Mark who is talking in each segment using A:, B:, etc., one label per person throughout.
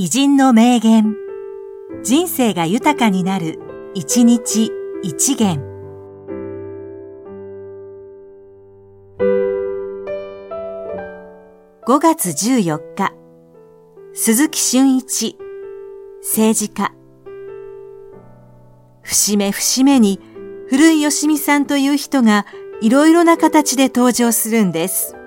A: 偉人の名言。人生が豊かになる、一日一元。5月14日、鈴木俊一、政治家。節目節目に、古い吉見さんという人がいろいろな形で登場するんです。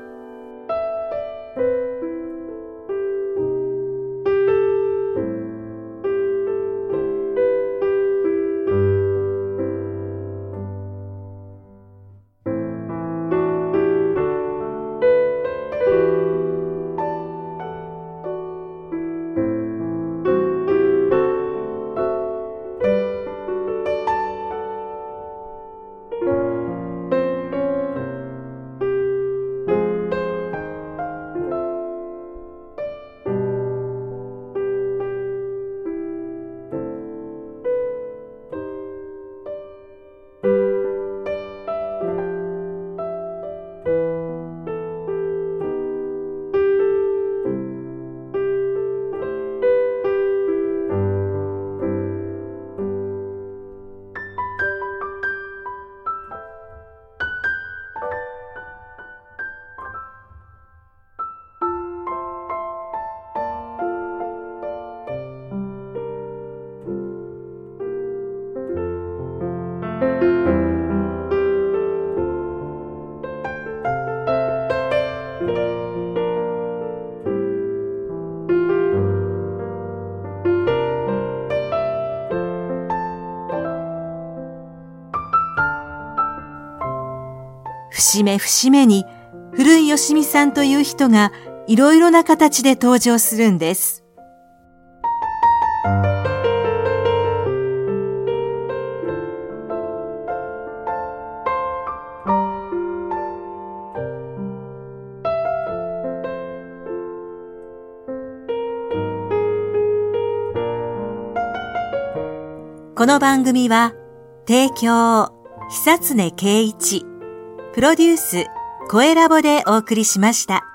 A: 節目節目に古い吉見さんという人がいろいろな形で登場するんです。この番組は、提供、久常圭一、プロデュース、声ラボでお送りしました。